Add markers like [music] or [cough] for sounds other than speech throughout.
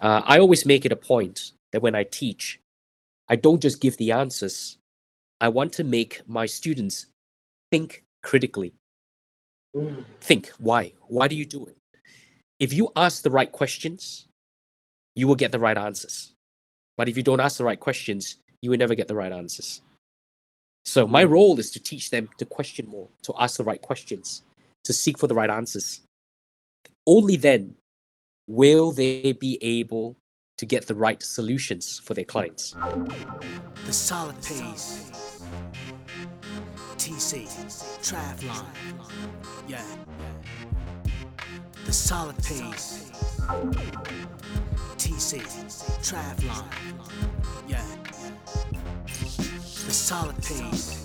Uh, I always make it a point that when I teach, I don't just give the answers. I want to make my students think critically. Mm. Think why? Why do you do it? If you ask the right questions, you will get the right answers. But if you don't ask the right questions, you will never get the right answers. So my role is to teach them to question more, to ask the right questions, to seek for the right answers. Only then will they be able to get the right solutions for their clients. The solid pace. TC, Triathlon. Yeah. The solid pace. TC, Triathlon. Yeah. The solid pace.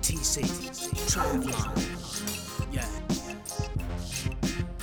TC, Triathlon.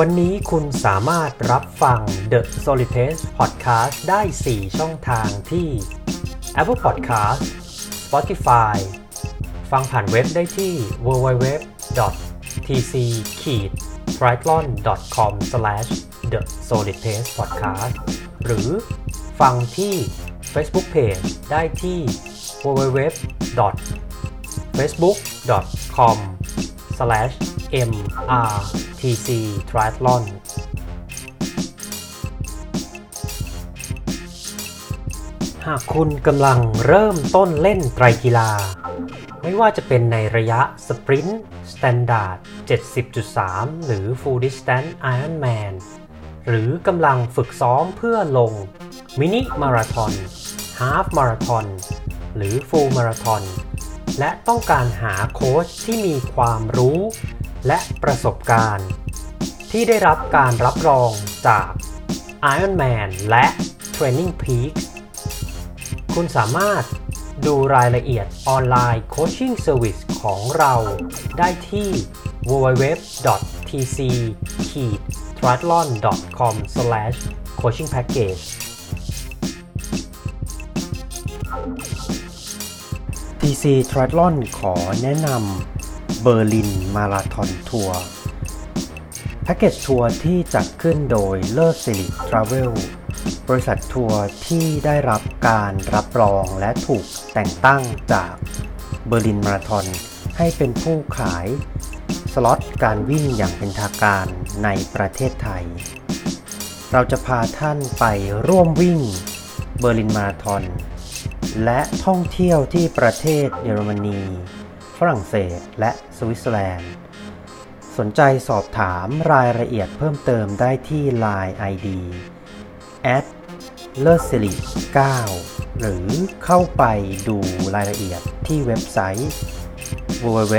วันนี้คุณสามารถรับฟัง The Solid Pace Podcast ได้ 4 ช่องทางที่ Apple Podcast Spotify ฟังผ่านเว็บได้ที่ www.tc-triathlon.com/the solid pace podcast หรือฟังที่ Facebook Page ได้ที่ www.facebook.com mrtc triathlon หากคุณกำลังเริ่มต้นเล่นไตรกีฬา ไม่ว่าจะเป็นในระยะสปรินต์สแตนดาร์ด70.3 หรือ Full Distance Ironman หรือกำลังฝึกซ้อมเพื่อลงมินิมาราทอนฮาฟมาราทอนหรือฟูลมาราทอน และต้องการหาโค้ชที่มีความรู้ และประสบการณ์ ที่ได้รับการรับรองจาก Ironman และ Training Peak คุณสามารถดูรายละเอียดออนไลน์โคชชิ่งเซอร์วิสของเราได้ที่ www.tc-triathlon.com/coachingpackage TC Triathlon ขอแนะนำเบอร์ลินมาราทอนทัวร์แพ็กเกจทัวร์ที่จัดขึ้นโดยเลิศสิริทราเวลบริษัททัวร์ที่ได้รับการรับรองและถูกแต่งตั้งจากเบอร์ลินมาราทอนให้เป็นผู้ขายสล็อตการวิ่งอย่างเป็นทางการในประเทศไทย เราจะพาท่านไปร่วมวิ่งเบอร์ลินมาราทอน และท่องเที่ยวที่ประเทศเยอรมนี ฝรั่งเศส และสวิตเซอร์แลนด์ สนใจสอบถามรายละเอียดเพิ่มเติมได้ที่ Line ID at เลศสิริ9หรือเข้าไปดูรายละเอียดที่เว็บไซต์ www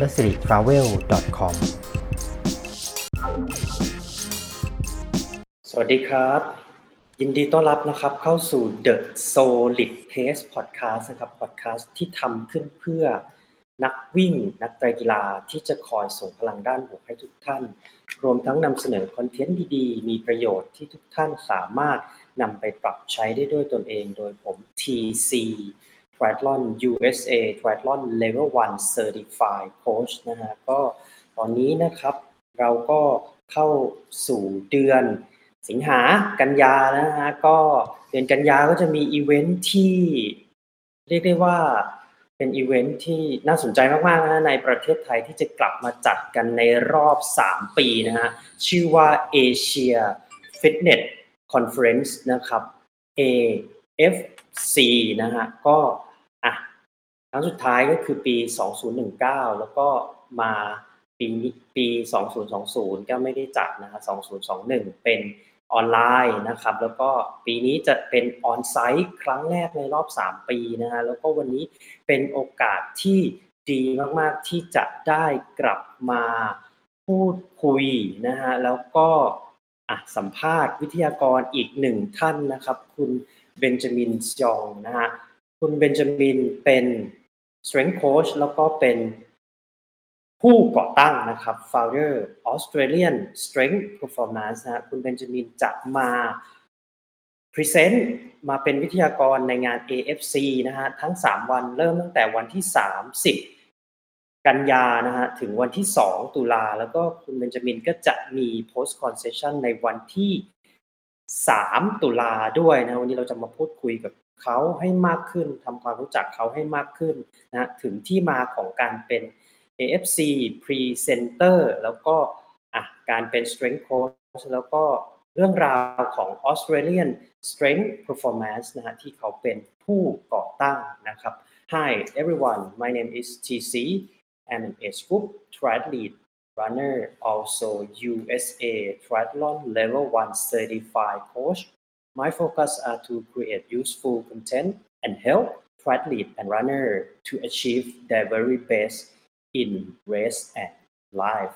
l e s i r i t r a v e l com สวัสดีครับ ยินดีต้อนรับนะครับเข้าสู่ The Solid Pace Podcast นะครับ podcast ที่ทำขึ้นเพื่อนักวิ่ง นักไตรกีฬาที่จะคอยส่งพลังด้านบวกให้ทุกท่าน รวมทั้งนำเสนอคอนเทนต์ดีๆ มีประโยชน์ที่ทุกท่านสามารถนำไปปรับใช้ได้ด้วยตนเอง โดยผม TC Triathlon USA Triathlon Level 1 Certified Coach นะฮะก็ตอนนี้นะครับเราก็เข้าสู่เดือน สิงหากันยานะฮะก็เดือนกันยาก็จะมีอีเวนท์ที่เรียกได้ว่าเป็นอีเวนท์ที่น่าสนใจมากๆนะในประเทศไทยที่จะกลับมาจัดกันในรอบ 3 ปีนะฮะชื่อว่า Asia Fitness Conference นะครับ AFC นะฮะก็อะครั้งสุดท้ายก็คือปี 2019 แล้วก็มาปีปี 2020 ก็ไม่ได้จัดนะฮะ2021 เป็น ออนไลน์นะครับ แล้วก็ปีนี้จะเป็นออนไซต์ครั้งแรกในรอบ 3 ปีนะฮะแล้วก็วันนี้เป็นโอกาสที่ดีมากๆที่จะได้กลับมาพูดคุยนะฮะแล้วก็อะสัมภาษณ์วิทยากรอีกหนึ่งท่านนะครับ คุณเบนจามินจองนะฮะคุณเบนจามินเป็น strength coach แล้วก็เป็น ผู้ก่อตั้งนะครับ founder Australian Strength Performance นะคุณเบนจามินจะมาพรีเซนต์มาเป็นวิทยากรในงาน AFC นะฮะทั้ง 3 วันเริ่มตั้งแต่วันที่ 30 กันยานะฮะถึงวันที่ 2 ตุลาแล้วก็คุณเบนจามินก็จะมี post concession ในวันที่ 3 ตุลาด้วยนะวันนี้เราจะมาพูดคุยกับเขาให้มากขึ้นทำความรู้จักเขาให้มากขึ้นนะถึงที่มาของการเป็น AFC Presenter แล้วก็อ่ะการเป็น Strength Coach แล้วก็เรื่องราวของ Australian Strength Performance นะฮะที่เขาเป็นผู้ก่อตั้งนะครับ Hi everyone my name is TC I'm an age group triathlete runner also USA triathlon level 1 certified coach my focus are to create useful content and help triathlete and runner to achieve their very best in race and life.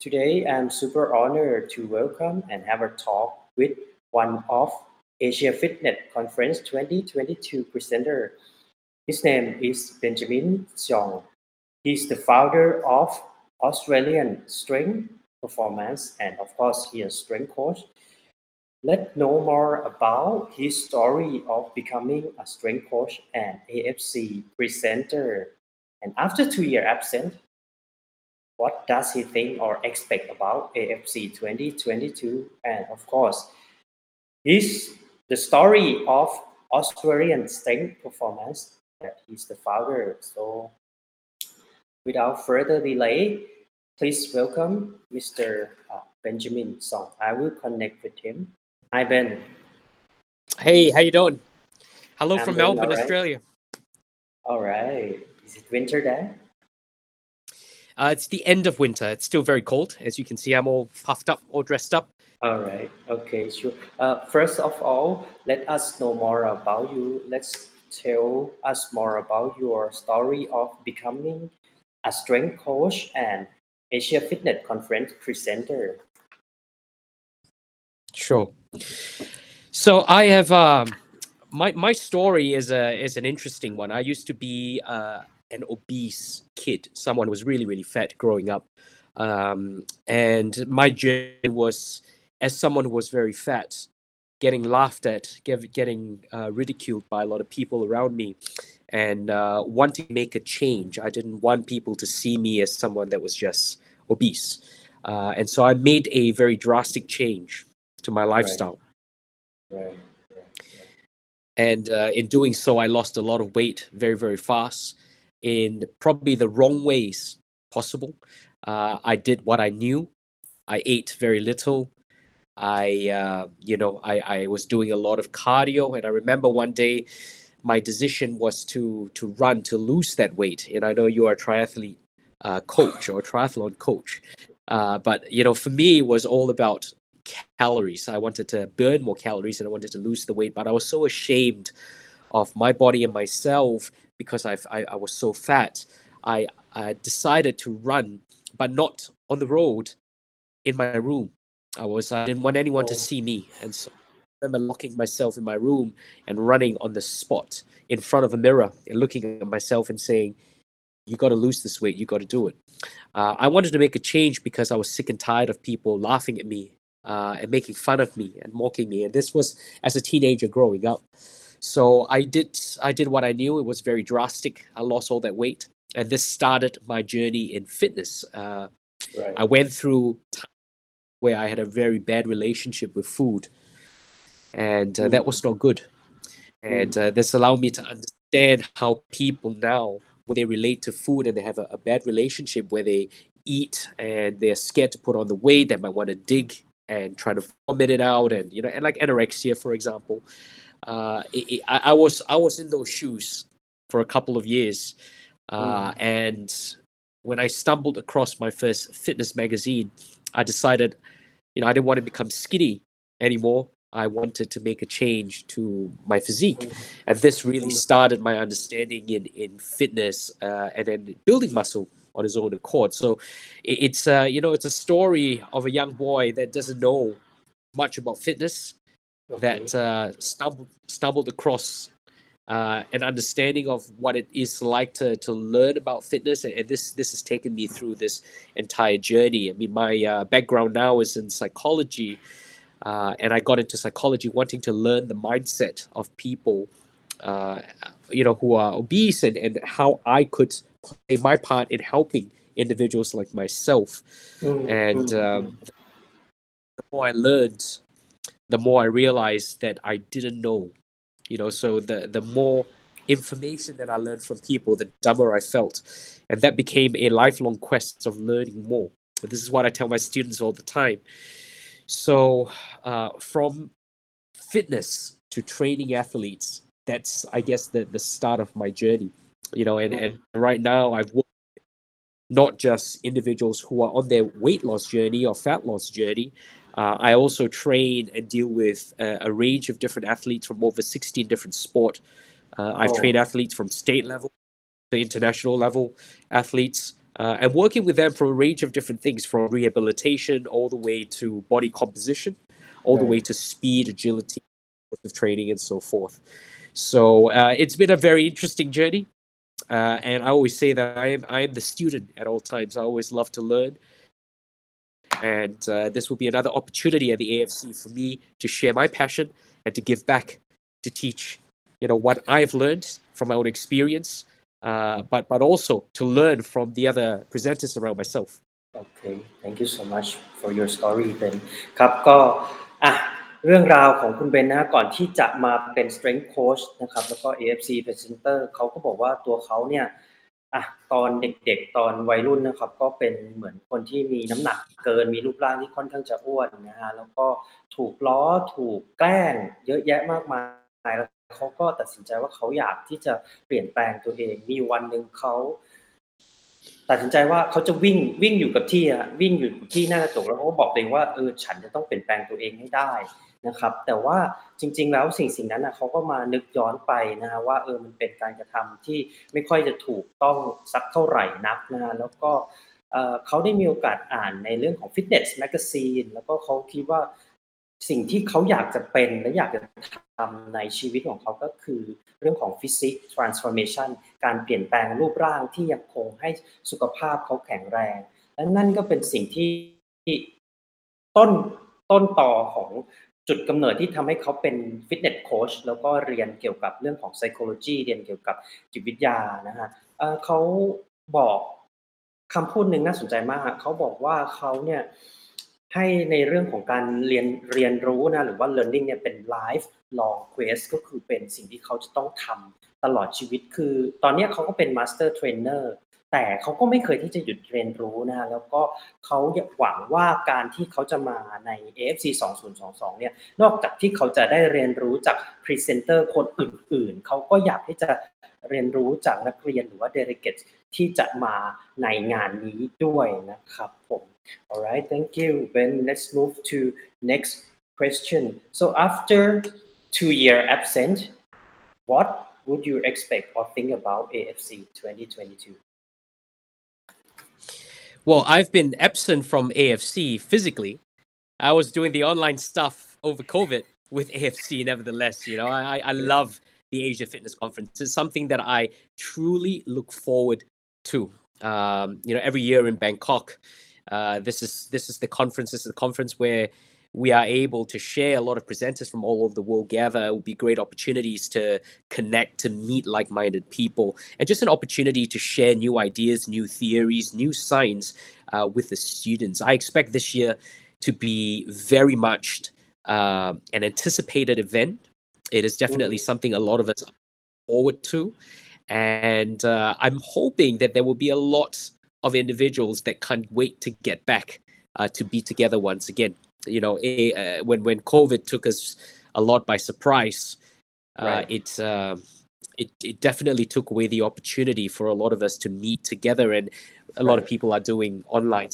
Today, I'm super honored to welcome and have a talk with one of Asia Fitness Conference 2022 presenter. His name is Benjamin Siong. He's the founder of Australian Strength Performance and of course he is strength coach. Let's know more about his story of becoming a strength coach and AFC presenter. And after two year absent, what does he think or expect about AFC 2022? And of course, is the story of Australian strength performance that he's the founder. So without further delay, please welcome Mr. uh, Benjamin Siong. I will connect with him. Hi Ben. Hey, how you doing? Hello I'm from Melbourne, alright. Australia. All right. Is it winter there? Uh, it's the end of winter. It's still very cold. As you can see, I'm all puffed up, all dressed up. All right. Okay, sure. Uh, first of all, let us know more about you. Let's tell us more about your story of becoming a strength coach and Asia Fitness Conference presenter. Sure. So I have um, my my story is a is an interesting one. I used to be uh, an obese kid, someone who was really really fat growing up, um, and my journey was as someone who was very fat, getting laughed at, get, getting uh, ridiculed by a lot of people around me, and uh, wanting to make a change. I didn't want people to see me as someone that was just obese, uh, and so I made a very drastic change to my lifestyle. Right. and uh, in doing so i lost a lot of weight very very fast in probably the wrong ways possible. Uh, i did what i knew. I ate very little. I uh, you know I, I was doing a lot of cardio. And i remember one day my decision was to to run to lose that weight. And i know you are a triathlete uh, coach or triathlon coach. Uh, but you know for me it was all about calories. I wanted to burn more calories and I wanted to lose the weight, but I was so ashamed of my body and myself because I've, I, I was so fat. I, I decided to run, but not on the road, in my room. I was I didn't want anyone to Oh. see me, and so I remember locking myself in my room and running on the spot in front of a mirror and looking at myself and saying, "You got to lose this weight. You got to do it." Uh, I wanted to make a change because I was sick and tired of people laughing at me uh, and making fun of me and mocking me. And this was as a teenager growing up. So I did I did what I knew. It was very drastic. I lost all that weight, and this started my journey in fitness. Uh, Right. I went through where I had a very bad relationship with food, and uh, that was not good. And uh, this allowed me to understand how people now, when they relate to food and they have a, a bad relationship where they eat and they're scared to put on the weight, they might want to dig and try to vomit it out, and you know, and like anorexia, for example. Uh, it, it- I, I was I was in those shoes for a couple of years, uh, and when I stumbled across my first fitness magazine, I decided, you know, I didn't want to become skinny anymore. I wanted to make a change to my physique, and this really Mm. started my understanding in in fitness uh, and then building muscle on his own accord. So it, it's uh, you know it's a story of a young boy that doesn't know much about fitness, that uh, stumbled stumbled across uh, an understanding of what it is like to to learn about fitness, and, and this this has taken me through this entire journey. I mean, my uh, background now is in psychology, uh, and I got into psychology wanting to learn the mindset of people, uh, you know, who are obese, and and how I could play my part in helping individuals like myself. Mm, And um, the more I learned, the more I realized that I didn't know. You know, so the the more information that I learned from people, the dumber I felt, and that became a lifelong quest of learning more. This is what I tell my students all the time. So, uh, from fitness to training athletes, that's I guess the the start of my journey. You know, and and right now I've worked not just individuals who are on their weight loss journey or fat loss journey. Uh, I also train and deal with uh, a range of different athletes from over 16 different sport. Uh, I've Oh. trained athletes from state level to international level athletes, uh, and working with them for a range of different things, from rehabilitation all the way to body composition, all the way to speed, agility, training, and so forth. So uh, it's been a very interesting journey. Uh, and I always say that I am I am the student at all times. I always love to learn, and uh, this will be another opportunity at the AFC for me to share my passion and to give back, to teach, you know, what I've learned from my own experience, uh, but but also to learn from the other presenters around myself. Okay thank you so much for your story Ben ครับก็อ่ะเรื่องราวของคุณเบนนะก่อนที่จะมาเป็น strength coach นะครับแล้วก็ AFC presenter เขาก็บอกว่าตัวเขาเนี่ย อะตอนเด็กๆ ตอนวัยรุ่นนะครับ ก็เป็นเหมือนคนที่มีน้ำหนักเกินมีรูปร่างที่ค่อนข้างจะอ้วนนะฮะแล้วก็ถูกล้อถูกแกล้ง เยอะแยะมากมายแล้วเขาก็ตัดสินใจว่าเขาอยากที่จะเปลี่ยนแปลงตัวเอง มีวันหนึ่งเขาตัดสินใจว่าเขาจะวิ่งวิ่งอยู่กับที่อะวิ่งอยู่ที่หน้ากระจกแล้วเขาก็บอกตัวเองว่าเออฉันจะต้องเปลี่ยนแปลงตัวเองให้ได้ นะครับ แต่ว่าจริง ๆ แล้วสิ่งสิ่งนั้นนะเขาก็มานึกย้อนไปนะฮะว่าเออมันเป็นการกระทำที่ไม่ค่อยจะถูกต้องสักเท่าไหร่นักนะฮะแล้วก็เขาได้มีโอกาสอ่านในเรื่องของ Fitness Magazine แล้วก็เขาคิดว่าสิ่งที่เขาอยากจะเป็นและอยากจะทำในชีวิตของเขาก็คือเรื่องของ Physique Transformation การเปลี่ยนแปลงรูปร่างที่ยังคงให้สุขภาพเขาแข็งแรง และนั่นก็เป็นสิ่งที่ต้นต้นต่อของ จุดกำเนิดที่ทำให้เขาเป็นฟิตเนสโค้ชแล้วก็เรียนเกี่ยวกับเรื่องของ psychology เรียนเกี่ยวกับจิตวิทยานะฮะเขาบอกคำพูดหนึ่งน่าสนใจมากเขาบอกว่าเขาเนี่ยให้ในเรื่องของการเรียนเรียนรู้นะหรือว่า learning เนี่ยเป็น life long quest ก็คือเป็นสิ่งที่เขาจะต้องทำตลอดชีวิตคือ ตอนนี้เขาก็เป็น master trainer แต่เขาก็ไม่เคยที่จะหยุดเรียนรู้นะฮะแล้วก็เขาหวังว่าการที่เขาจะมาใน AFC 2022 เนี่ย นอกจากที่เขาจะได้เรียนรู้จากพรีเซนเตอร์คนอื่นๆ เขาก็อยากที่จะเรียนรู้จากนักเรียนหรือว่าเดลิเกตที่จะมาในงานนี้ด้วยนะครับผม alright thank you Ben let's move to next question so after two year absent what would you expect or think about AFC 2022 Well, I've been absent from AFC physically. I was doing the online stuff over COVID with AFC, nevertheless. You know, I, I love the Asia Fitness Conference. It's something that I truly look forward to. Um, you know, every year in Bangkok, uh, this is this is the conference. This is the conference where we are able to share a lot of presenters from all over the world gather. It will be great opportunities to connect, to meet like-minded people, and just an opportunity to share new ideas, new theories, new science uh, with the students. I expect this year to be very much uh, an anticipated event. It is definitely something a lot of us forward to, and uh, I'm hoping that there will be a lot of individuals that can't wait to get back uh, to be together once again. You know, a, uh, when when COVID took us a lot by surprise, uh, Right. it, um it it definitely took away the opportunity for a lot of us to meet together, and a lot of people are doing online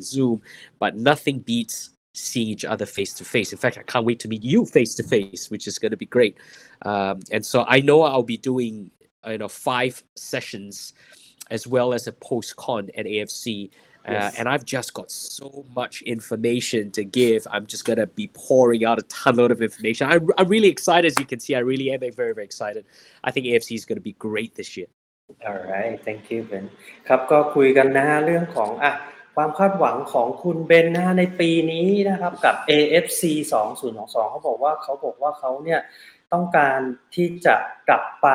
Zoom, but nothing beats seeing each other face to face. In fact, I can't wait to meet you face to face, which is going to be great. Um, and so I know I'll be doing you know five sessions as well as a post con at AFC. Uh, Yes. and I've just got so much information to give. I'm just gonna be pouring out a ton load of information. I, I'm really excited, as you can see. I really am very, very excited. I think AFC is gonna be great this year. alright thank you Ben ครับก็คุยกันนะฮะเรื่องของอ่ะความคาดหวังของคุณเบนนะฮะในปีนี้นะครับกับ AFC 2022เขาบอกว่าเขาบอกว่าเขาเนี่ยต้องการที่จะกลับไป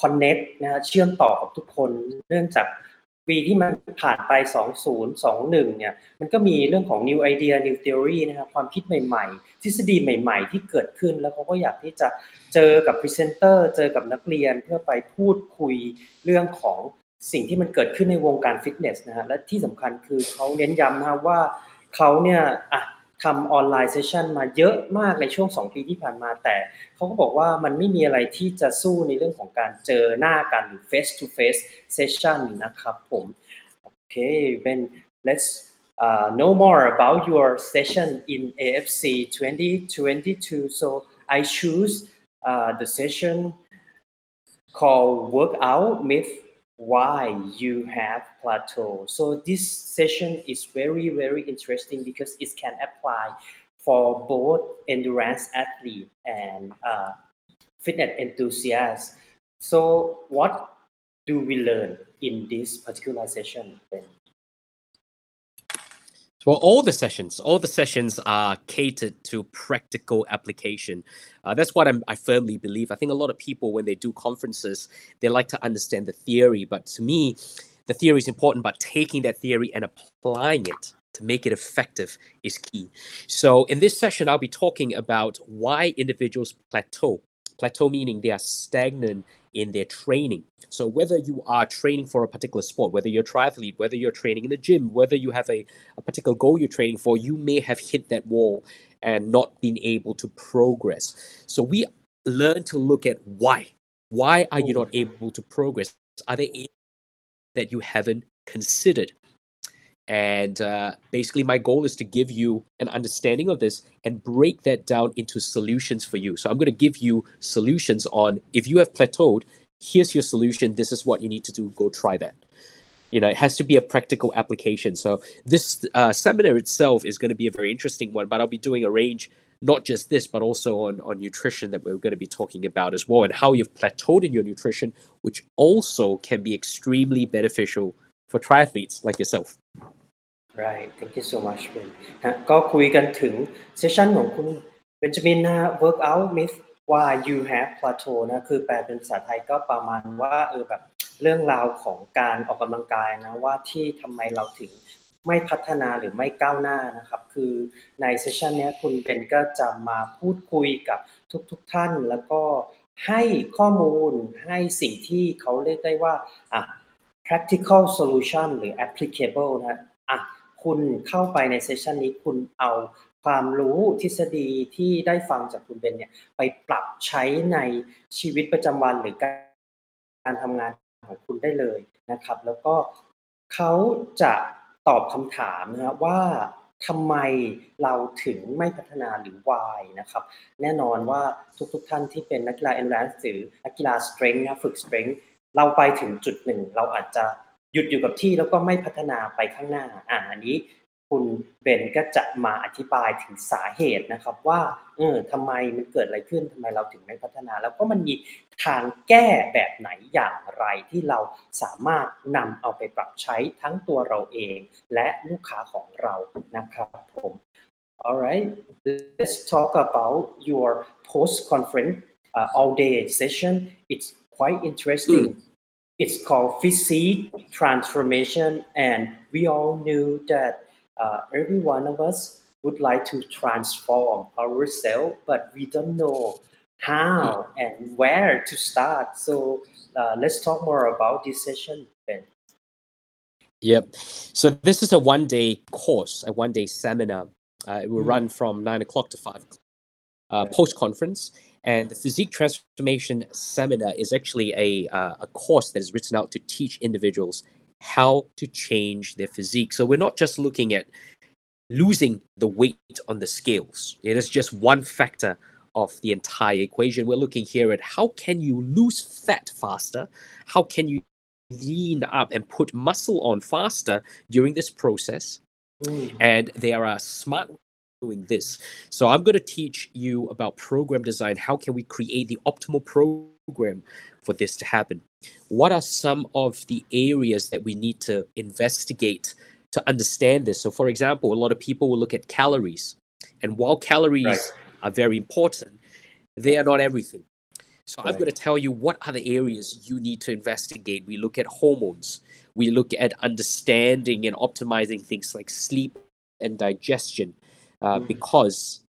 connect นะฮะเชื่อมต่อกับทุกคนเนื่องจาก ปีที่มันผ่านไป 2021 เนี่ย มันก็มีเรื่องของ new idea new theory นะครับ ความคิดใหม่ๆ ทฤษฎีใหม่ๆ ที่เกิดขึ้น แล้วเขาก็อยากที่จะเจอกับพรีเซนเตอร์เจอกับนักเรียนเพื่อไปพูดคุยเรื่องของสิ่งที่มันเกิดขึ้นในวงการฟิตเนสนะฮะ และที่สำคัญคือเขาเน้นย้ำนะว่าเขาเนี่ยอะ ทำออนไลน์เซสชันมาเยอะมากในช่วง 2 ปีที่ผ่านมา แต่เขาก็บอกว่ามันไม่มีอะไรที่จะสู้ในเรื่องของการเจอหน้ากันหรือ face to face session นะครับผม Okay, Ben, let's uh, know more about your session in AFC 2022. So I choose uh, the session called Workout Myth Why You Have Plateau. So this session is very, very interesting because it can apply for both endurance athlete and uh, fitness enthusiasts. So what do we learn in this particular session? Ben? Well, all the sessions, all the sessions are catered to practical application. Uh, that's what I'm, I firmly believe. I think a lot of people, when they do conferences, they like to understand the theory. But to me, the theory is important, but taking that theory and applying it to make it effective is key. So, in this session, I'll be talking about why individuals plateau. Plateau meaning they are stagnant in their training. So, whether you are training for a particular sport, whether you're a triathlete, whether you're training in the gym, whether you have a, a particular goal you're training for, you may have hit that wall and not been able to progress. So, we learn to look at why. Why are you oh. not able to progress? Are there that you haven't considered? And uh, basically, my goal is to give you an understanding of this and break that down into solutions for you. So, I'm going to give you solutions on if you have plateaued, here's your solution. This is what you need to do. Go try that. You know, it has to be a practical application. So, this uh, seminar itself is going to be a very interesting one, but I'll be doing a range, not just this, but also on, on nutrition that we're going to be talking about as well, and how you've plateaued in your nutrition, which also can be extremely beneficial for triathletes like yourself. Right thank you so much Ben นะก็คุยกันถึงเซสชันของคุณเบนจามินนะ workout myth why you have plateau นะคือแปลเป็นภาษาไทยก็ประมาณว่าเออแบบเรื่องราวของการออกกำลังกายนะว่าที่ทำไมเราถึงไม่พัฒนาหรือไม่ก้าวหน้านะครับคือในเซสชันนี้คุณเบนก็จะมาพูดคุยกับทุกๆทท่านแล้วก็ให้ข้อมูลให้สิ่งที่เขาเรียกได้ว่าอะ practical solution หรือ applicable นะอะ คุณเข้าไปในเซสชันนี้คุณเอาความรู้ทฤษฎีที่ได้ฟังจากคุณเบนเนี่ยไปปรับใช้ในชีวิตประจำวันหรือการการทำงานของคุณได้เลยนะครับ แล้วก็เขาจะตอบคำถามนะครับว่าทำไมเราถึงไม่พัฒนาหรือ why นะครับ แน่นอนว่าทุกๆทท่านที่เป็นนักกีฬา endurance หรือนักกีฬา strength นะฝึก strength เราไปถึงจุดหนึ่ง เราอาจจะ หยุดอยู่กับที่แล้วก็ไม่พัฒนาไปข้างหน้าอ่าอันนี้คุณเบนก็จะมาอธิบายถึงสาเหตุนะครับว่าเออทำไมมันเกิดอะไรขึ้นทำไมเราถึงไม่พัฒนา แล้วก็มันมีทางแก้แบบไหนอย่างไรที่เราสามารถนำเอาไปปรับใช้ทั้งตัวเราเอง และลูกค้าของเรานะครับผม Alright let's talk about your post conference uh, all day session it's quite interesting it's called physique transformation and we all knew that uh, every one of us would like to transform ourselves but we don't know how and where to start so uh, let's talk more about this session Ben. Yep. So this is a one day course, a one day seminar. Uh, it will Mm. run from nine o'clock to five o'clock, uh, post conference. And the physique transformation seminar is actually a, uh, a course that is written out to teach individuals how to change their physique. So we're not just looking at losing the weight on the scales. It is just one factor of the entire equation. We're looking here at how can you lose fat faster? How can you lean up and put muscle on faster during this process อืม and there are smart doing this. So i'm going to teach you about program design. How can we create the optimal program for this to happen? What are some of the areas that we need to investigate to understand this? So for example a lot of people will look at calories. And while calories are very important they are not everything. So i'm Right. going to tell you what are the areas you need to investigate. We look at hormones. We look at understanding and optimizing things like sleep and digestion uh, Mhm. because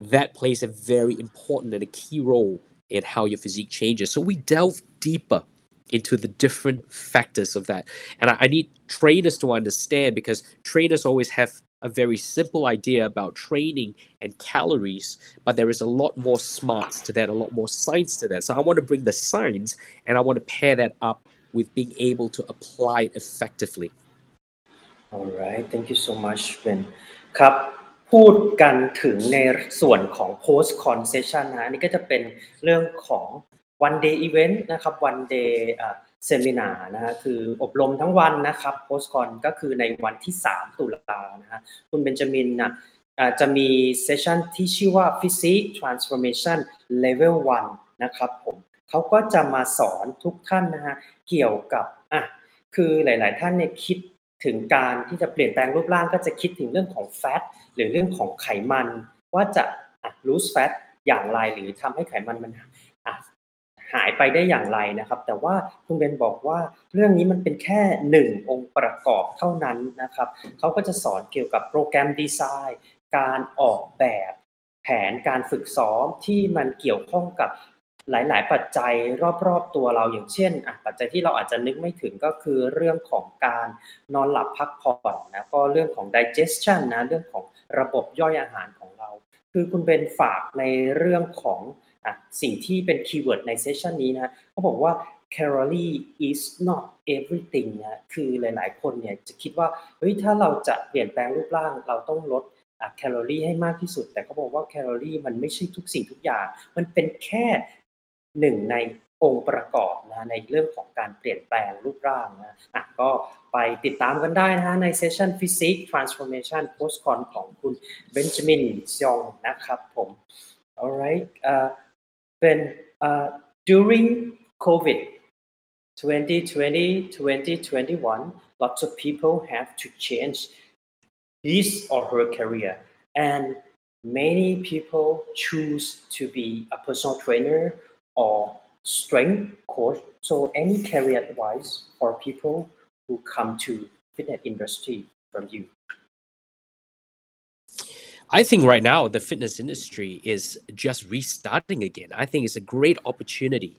that plays a very important and a key role in how your physique changes. So we delve deeper into the different factors of that. And I, I need trainers to understand because trainers always have a very simple idea about training and calories, but there is a lot more smarts to that, a lot more science to that. So I want to bring the science and I want to pair that up with being able to apply it effectively. alright thank you so much Ben ครับพูดกันถึงในส่วนของ post con session นะอันนี้ก็จะเป็นเรื่องของ one day event นะครับ one day อ่า seminar นะฮะคืออบรมทั้งวันนะครับ post con ก็คือในวันที่ 3 ตุลานะฮะคุณเบนจามินนะจะมีเซสชันที่ชื่อว่า physique transformation level 1 นะครับผมเขาก็จะมาสอนทุกท่านนะฮะเกี่ยวกับอะคือหลาย ๆ ท่านเนี่ยคิด ถึงการที่จะเปลี่ยนแปลงรูปร่างก็จะคิดถึงเรื่องของ fat หรือเรื่องของไขมัน ว่าจะอะ lose fat อย่างไรหรือทำให้ไขมันมันหายไปได้อย่างไรนะครับ แต่ว่าคุณเบนบอกว่าเรื่องนี้มันเป็นแค่หนึ่งองค์ประกอบเท่านั้นนะครับเขาก็จะสอนเกี่ยวกับโปรแกรมดีไซน์ การออกแบบ แผนการฝึกซ้อมที่มันเกี่ยวข้องกับ หลาย ๆ ปัจจัยรอบ ๆ ตัวเราอย่างเช่นปัจจัยที่เราอาจจะนึกไม่ถึงก็คือเรื่องของการนอนหลับพักผ่อนนะก็เรื่องของ digestion นะเรื่องของระบบย่อยอาหารของเรา คือคุณเบนฝากในเรื่องของอสิ่งที่เป็นคีย์เวิร์ดในเซสชันนี้นะเขาบอกว่า calorie is not everything นะคือหลาย ๆ คนเนี่ยจะคิดว่าเฮ้ยถ้าเราจะเปลี่ยนแปลงรูปร่างเราต้องลดแคลอรี่ให้มากที่สุด แต่เขาบอกว่าแคลอรี่มันไม่ใช่ทุกสิ่งทุกอย่าง มันเป็นแค่ หนึ่งในองค์ประกอบนะในเรื่องของการเปลี่ยนแปลงรูปร่างนะอะก็ไปติดตามกันได้นะในเซสชัน Physique Transformation Post Con ของคุณเบนจามินซองนะครับผม alright uh, when uh, during COVID 2020 2021 lots of people have to change his or her career and many people choose to be a personal trainer or strength coach so any career advice for people who come to fitness industry from you I think right now the fitness industry is just restarting again. I think it's a great opportunity,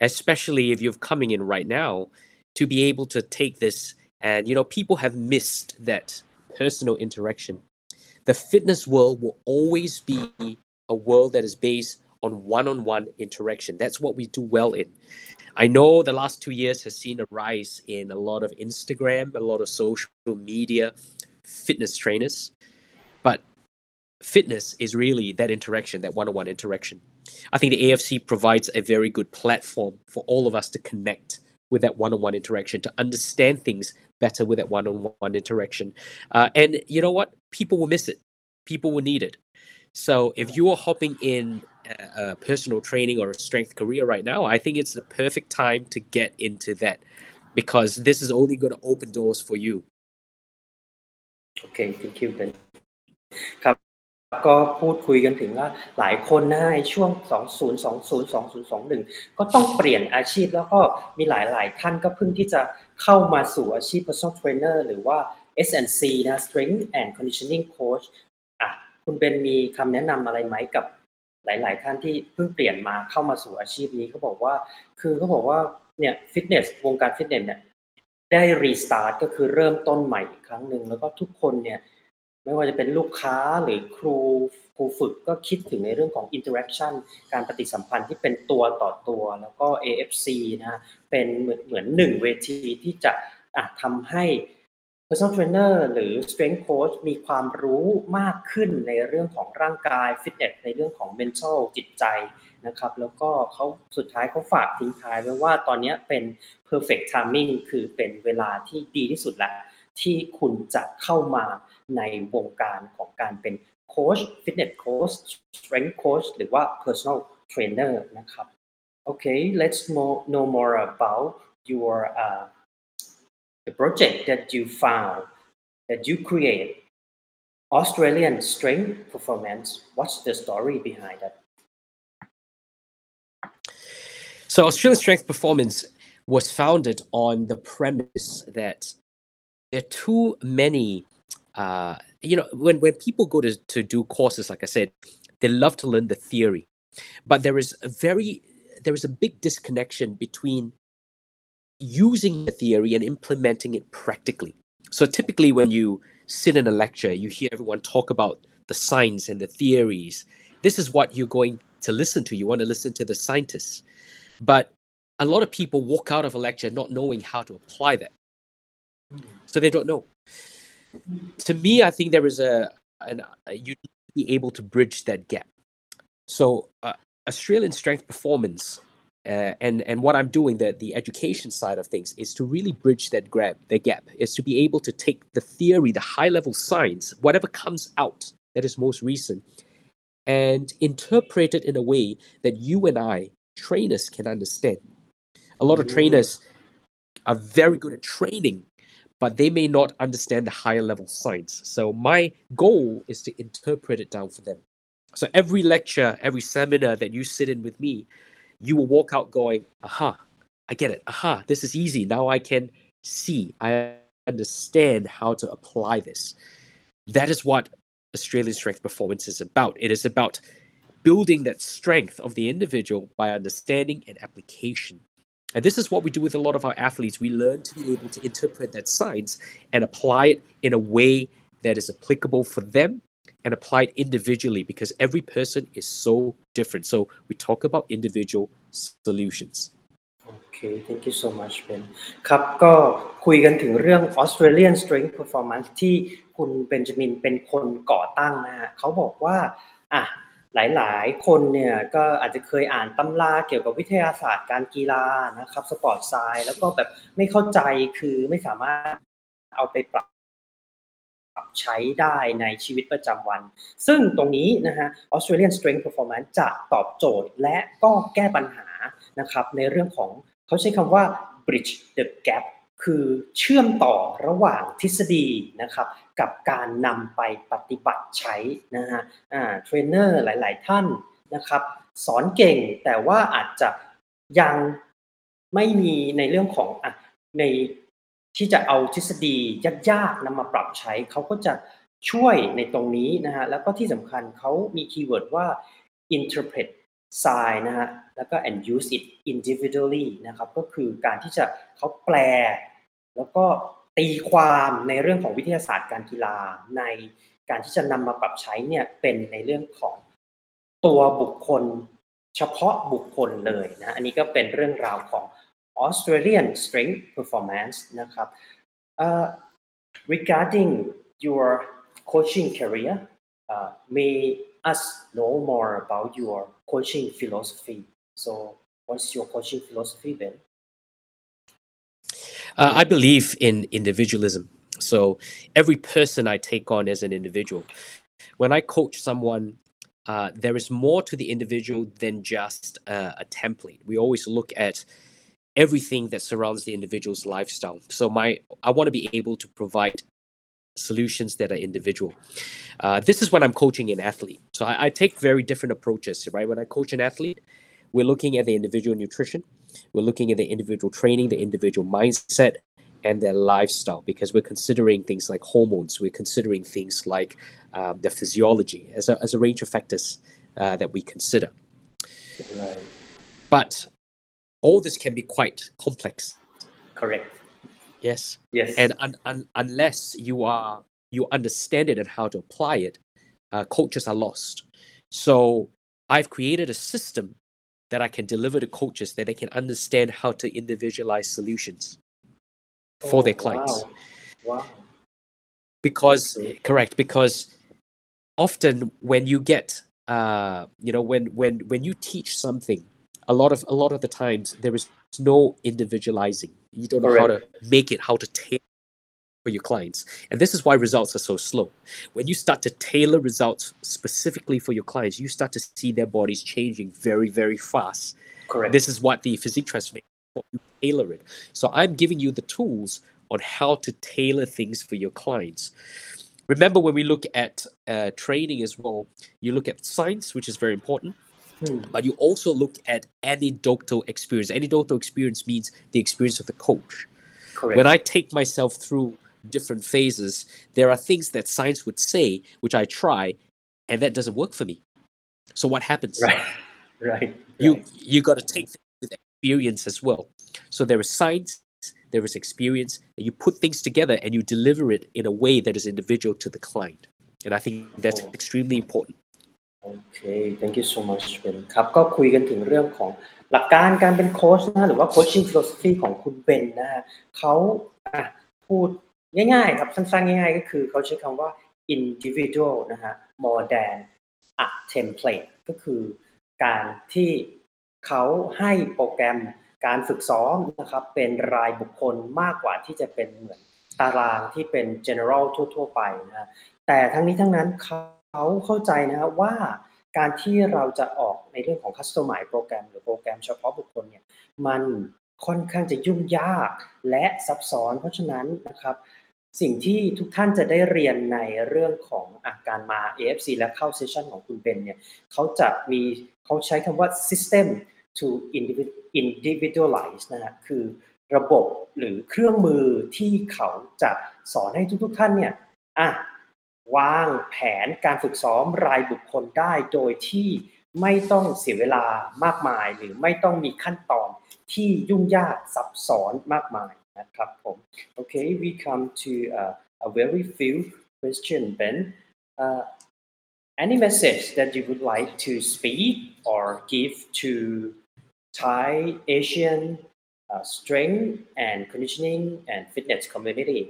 especially if you're coming in right now, to be able to take this. And you know, people have missed that personal interaction. The fitness world will always be a world that is based on one-on-one interaction. That's what we do well in. I know the last two years has seen a rise in a lot of Instagram, a lot of social media fitness trainers, but fitness is really that interaction, that one-on-one interaction. I think the AFC provides a very good platform for all of us to connect with that one-on-one interaction, to understand things better with that one-on-one interaction. Uh, and you know what? People will miss it. People will need it. So if you are hopping in a, a personal training or a strength career right now, I think it's the perfect time to get into that because this is only going to open doors for you. โอเค thank you Ben ครับก็พูดคุยกันถึงว่าหลายคนนะในช่วง 2020 2021 ก็ต้องเปลี่ยนอาชีพแล้วก็มีหลาย ๆ ท่านก็เพิ่งที่จะเข้ามาสู่อาชีพ personal trainer หรือว่า S&C นะ strength and conditioning coach อะคุณเบนมีคำแนะนำอะไรไหมกับ หลาย ๆ ท่านที่เพิ่งเปลี่ยนมาเข้ามาสู่อาชีพนี้เขาบอกว่า คือเขาบอกว่าเนี่ยฟิตเนสวงการฟิตเนสเนี่ยได้รีสตาร์ทก็คือเริ่มต้นใหม่อีกครั้งหนึ่งแล้วก็ทุกคนเนี่ยไม่ว่าจะเป็นลูกค้าหรือครูครูฝึกก็คิดถึงในเรื่องของ interaction การปฏิสัมพันธ์ที่เป็นตัวต่อตัว แล้วก็ AFC นะเป็นเหมือนเหมือนหนึ่งเวทีที่จะะทำให้ personal trainer หรือ strength coach มีความรู้มากขึ้นในเรื่องของร่างกาย fitness ในเรื่องของ mental จิตใจนะครับ แล้วก็เขาสุดท้ายเขาฝากทิ้งท้ายไว้ว่าตอนนี้เป็น perfect timing คือเป็นเวลาที่ดีที่สุดแล้ว ที่คุณจะเข้ามาในวงการของการเป็นโค้ชฟิตเนสโค้ช strength coach หรือว่า personal trainer นะครับ Okay, let's more, know more about your uh, the project that you found that you create Australian Strength Performance. What's the story behind that? So Australian Strength Performance was founded on the premise that there are too many. Uh, you know, when when people go to to do courses, like I said, they love to learn the theory, but there is a very there is a big disconnection between using the theory and implementing it practically. So typically, when you sit in a lecture, you hear everyone talk about the science and the theories. This is what you're going to listen to. You want to listen to the scientists. But a lot of people walk out of a lecture not knowing how to apply that. So they don't know. To me, I think there is a, an, a you need to be able to bridge that gap. So uh, Australian strength performance uh, and and what I'm doing the the education side of things is to really bridge that gap the gap is to be able to take the theory the high level science whatever comes out that is most recent and interpret it in a way that you and I trainers can understand. A lot of trainers are very good at training, but they may not understand the higher level science. So my goal is to interpret it down for them. So every lecture, every seminar that you sit in with me, you will walk out going, aha, I get it. Aha, this is easy. Now I can see, I understand how to apply this. That is what Australian Strength Performance is about. It is about building that strength of the individual by understanding and application. And this is what we do with a lot of our athletes. We learn to be able to interpret that science and apply it in a way that is applicable for them and apply it individually because every person is so different. So we talk about individual solutions. โอเค thank you so much Ben ครับก็คุยกันถึงเรื่อง Australian Strength Performance ที่คุณเบนจามินเป็นคนก่อตั้งนะฮะเขาบอกว่าอ่ะหลายๆ คนเนี่ยก็อาจจะเคยอ่านตำราเกี่ยวกับวิทยาศาสตร์การกีฬานะครับสปอร์ตไซน์แล้วก็แบบไม่เข้าใจคือไม่สามารถเอาไปปรับป รับใช้ได้ในชีวิตประจำวัน ซึ่งตรงนี้นะฮะ Australian Strength Performance จะตอบโจทย์และก็แก้ปัญหานะครับในเรื่องของเขาใช้คำว่า bridge the gap คือเชื่อมต่อระหว่างทฤษฎีนะครับกับการนำไปปฏิบัติใช้นะฮะเทรนเนอร์หลาย ๆ ท่านนะครับสอนเก่งแต่ว่าอาจจะยังไม่มีในเรื่องของอใน ที่จะเอาทฤษฎียากๆนำมาปรับใช้เขาก็จะช่วยในตรงนี้นะฮะแล้วก็ที่สำคัญเขามีคีย์เวิร์ดว่า interpret sign นะฮะแล้วก็ and use it individually นะครับก็คือการที่จะเขาแปล แล้วก็ตีความในเรื่องของวิทยาศาสตร์การกีฬาในการที่จะนำมาปรับใช้เนี่ยเป็นในเรื่องของตัวบุคคลเฉพาะบุคคลเลยนะอันนี้ก็เป็นเรื่องราวของ Australian Strength Performance นะครับ uh, regarding your coaching career uh, may us know more about your coaching philosophy so what's your coaching philosophy then Uh, I believe in individualism. So every person I take on as an individual, when I coach someone, uh, there is more to the individual than just uh, a template. We always look at everything that surrounds the individual's lifestyle. So my, I want to be able to provide solutions that are individual. Uh, this is when I'm coaching an athlete. So I, I take very different approaches, right? When I coach an athlete, we're looking at the individual nutrition, we're looking at the individual training, the individual mindset, and their lifestyle because we're considering things like hormones, we're considering things like um, the physiology as a, as a range of factors uh, that we consider. right But all this can be quite complex. correct Yes. yes And un- un- unless you are you understand it and how to apply it, uh, coaches are lost. So I've created a system that I can deliver to coaches that they can understand how to individualize solutions for Oh, their clients. wow wow Because correct, because often when you get uh, you know when when when you teach something a lot of a lot of the times there is no individualizing. You don't know how to make it how to tailor for your clients. And this is why results are so slow. When you start to tailor results specifically for your clients you start to see their bodies changing very very fast. Correct this is what the physique transformation you tailor it. So i'm giving you the tools on how to tailor things for your clients. Remember when we look at uh, training as well you look at science which is very important Hmm. but you also look at anecdotal experience anecdotal experience means the experience of the coach correct when I take myself through different phases, there are things that science would say, which I try, and that doesn't work for me. So what happens? right [laughs] right You right. you got to take with experience as well. So there is science, there is experience, and you put things together and you deliver it in a way that is individual to the client. And I think that's Oh. extremely important. โอเค thank you so much เบนครับ ก็คุยกันถึงเรื่องของหลักการการเป็นโค้ชนะหรือว่า coaching philosophy ของคุณเบนนะฮะเขาพูดง่ายๆ ครับสั้นๆ ง่ายๆ ก็คือเขาใช้คำว่า individual นะฮะ more than a template ก็คือการที่เขาให้โปรแกรมการฝึกซ้อมนะครับ เป็นรายบุคคลมากกว่าที่จะเป็นเหมือนตารางที่เป็น general ทั่ว ๆ ไปนะฮะแต่ทั้งนี้ทั้งนั้นเขา เข้าใจนะครับว่าการที่เราจะออกในเรื่องของ customize โปรแกรม หรือโปรแกรมเฉพาะบุคคลเนี่ยมันค่อนข้างจะยุ่งยากและซับซ้อน เพราะฉะนั้นนะครับ สิ่งที่ทุกท่านจะได้เรียนในเรื่องของอาการมา AFC และเข้าเซสชันของคุณเบนเนี่ยเขาจะมีเขาใช้คำว่า system to individ- individualize นะฮะคือระบบหรือเครื่องมือที่เขาจะสอนให้ทุกๆท่านเนี่ยอะ วางแผนการฝึกซ้อมรายบุคคลได้โดยที่ไม่ต้องเสียเวลามากมาย หรือไม่ต้องมีขั้นตอนที่ยุ่งยากซับซ้อนมากมายนะครับผม Okay we come to uh, a very few question Ben uh, any message that you would like to speak or give to Thai Asian uh, strength and conditioning and fitness community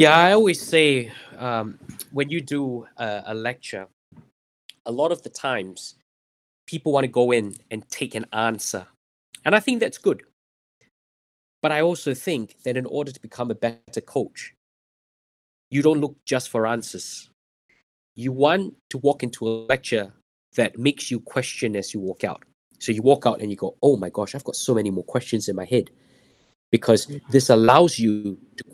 Yeah, I always say um, when you do a, a lecture, a lot of the times people want to go in and take an answer. And I think that's good. But I also think that in order to become a better coach, you don't look just for answers. You want to walk into a lecture that makes you question as you walk out. So you walk out and you go, oh my gosh, I've got so many more questions in my head. Because this allows you to.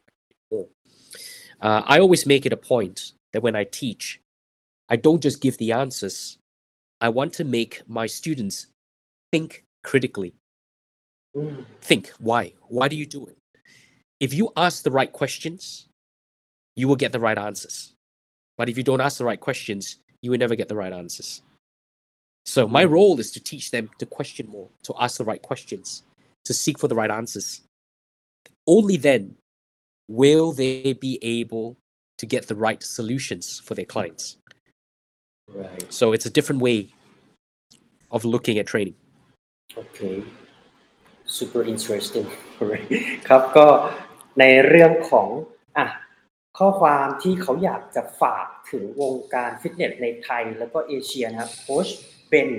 Uh, I always make it a point that when I teach, I don't just give the answers. I want to make my students think critically. อืม Think why? Why do you do it? If you ask the right questions, you will get the right answers. But if you don't ask the right questions, you will never get the right answers. So my Mm. role is to teach them to question more, to ask the right questions, to seek for the right answers. Only then will they be able to get the right solutions for their clients. right So it's a different way of looking at training. โอเค super interesting [laughs] ครับก็ในเรื่องของอ่ะข้อความที่เขาอยากจะฝากถึงวงการฟิตเนสในไทยแล้วก็เอเชียนะครับโค้ชเบน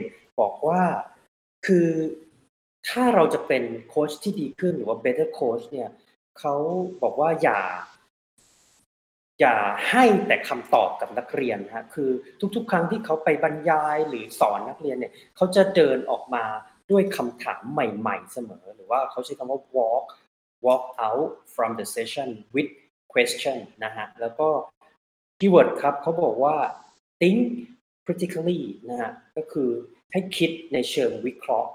บอกว่าคือถ้าเราจะเป็นโค้ชที่ดีขึ้นหรือว่า better coach เนี่ย เขาบอกว่าอย่า อย่าให้แต่คำตอบกับนักเรียนนะฮะคือทุก ๆ ครั้งที่เขาไปบรรยายหรือสอนนักเรียนเนี่ยเขาจะเดินออกมาด้วยคำถามใหม่ๆ เสมอ หรือว่าเขาใช้คำว่า walk walk out from the session with question นะฮะแล้วก็คีย์เวิร์ดครับเขาบอกว่า think critically นะฮะก็คือให้คิดในเชิงวิเคราะห์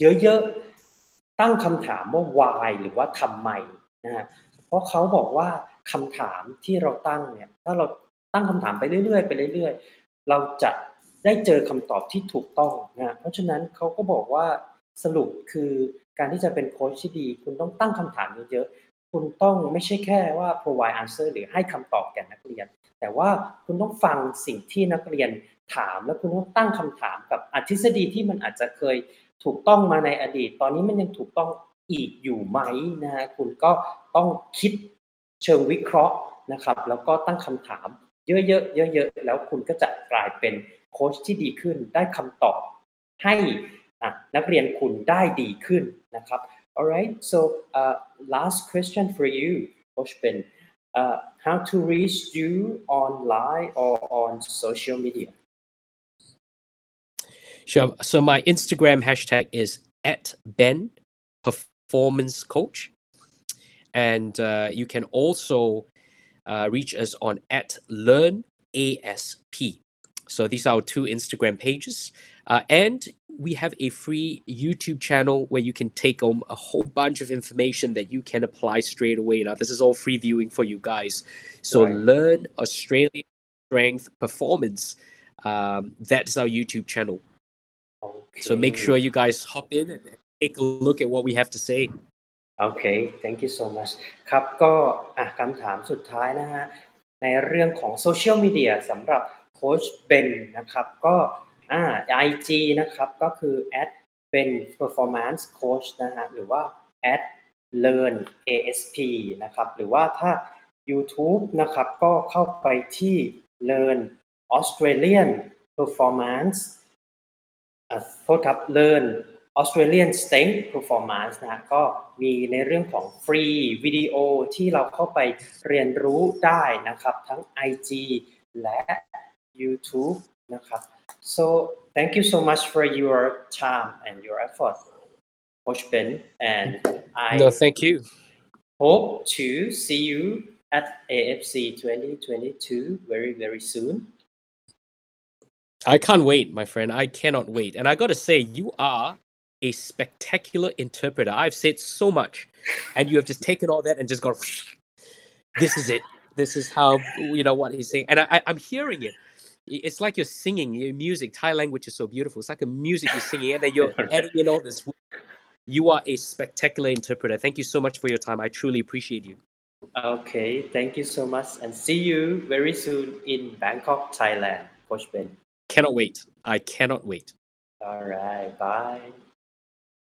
เยอะๆ ตั้งคำถามว่า why หรือว่าทำไม นะฮะเพราะเขาบอกว่าคำถามที่เราตั้งเนี่ยถ้าเราตั้งคำถามไปเรื่อยๆไปเรื่อยๆ เราจะได้เจอคำตอบที่ถูกต้องนะเพราะฉะนั้นเขาก็บอกว่าสรุปคือการที่จะเป็นโค้ชที่ดี คุณต้องตั้งคำถามเยอะๆคุณต้องไม่ใช่แค่ว่า provide answer หรือให้คำตอบแก่นักเรียน แต่ว่าคุณต้องฟังสิ่งที่นักเรียนถามแล้วคุณต้องตั้งคำถามกับอทฤษฎีที่มันอาจจะเคยถูกต้องมาในอดีต ตอนนี้มันยังถูกต้อง อีกอยู่ไหมนะฮะคุณก็ต้องคิดเชิงวิเคราะห์นะครับ แล้วก็ตั้งคำถามเยอะๆเยอะๆแล้วคุณก็จะกลายเป็นโค้ชที่ดีขึ้น ได้คำตอบให้นักเรียนคุณได้ดีขึ้นนะครับ alright so uh, last question for you Coach Ben uh, how to reach you online or on social media Sure. So my Instagram hashtag is at Ben Performance Coach, and uh, you can also uh, reach us on at Learn ASP. So these are our two Instagram pages, uh, and we have a free YouTube channel where you can take home a whole bunch of information that you can apply straight away. Now this is all free viewing for you guys. So Right. Learn Australian Strength Performance. Um, that's our YouTube channel. So make sure you guys hop in and take a look at what we have to say. โอเค thank you so much ครับก็อะคำถามสุดท้ายนะฮะในเรื่องของโซเชียลมีเดียสำหรับโค้ชเบนนะครับก็อ่า IG นะครับก็คือ at เป็น performance coach นะฮะหรือว่า at learn asp นะครับหรือว่าถ้า YouTube นะครับก็เข้าไปที่ learn Australian performance อะโทษครับ Learn Australian Strength Performance นะก็มีในเรื่องของฟรีวิดีโอที่เราเข้าไปเรียนรู้ได้นะครับทั้ง IG และ YouTube นะครับ so thank you so much for your time and your effort Coach Ben and I no thank you hope to see you at AFC 2022 very very soon I can't wait, my friend. I cannot wait. And I got to say, you are a spectacular interpreter. I've said so much, and you have just taken all that and just gone, this is it. This is how, you know, what he's saying. And I, I'm hearing it. It's like you're singing. Your music, Thai language is so beautiful. It's like a music you're singing, and then you're [laughs] adding in all this. You are a spectacular interpreter. Thank you so much for your time. I truly appreciate you. Okay, thank you so much and see you very soon in Bangkok, Thailand, Coach Ben. Cannot wait. I cannot wait. All right, bye.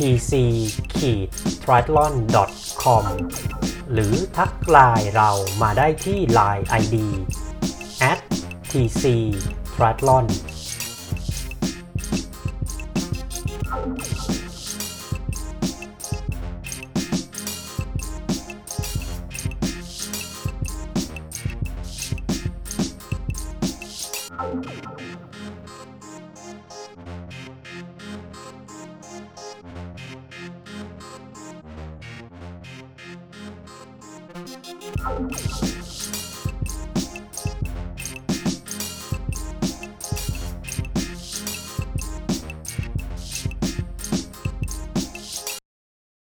pc triathlon com หรือทักไลน์เรามาได้ที่ Line ID at tc triathlon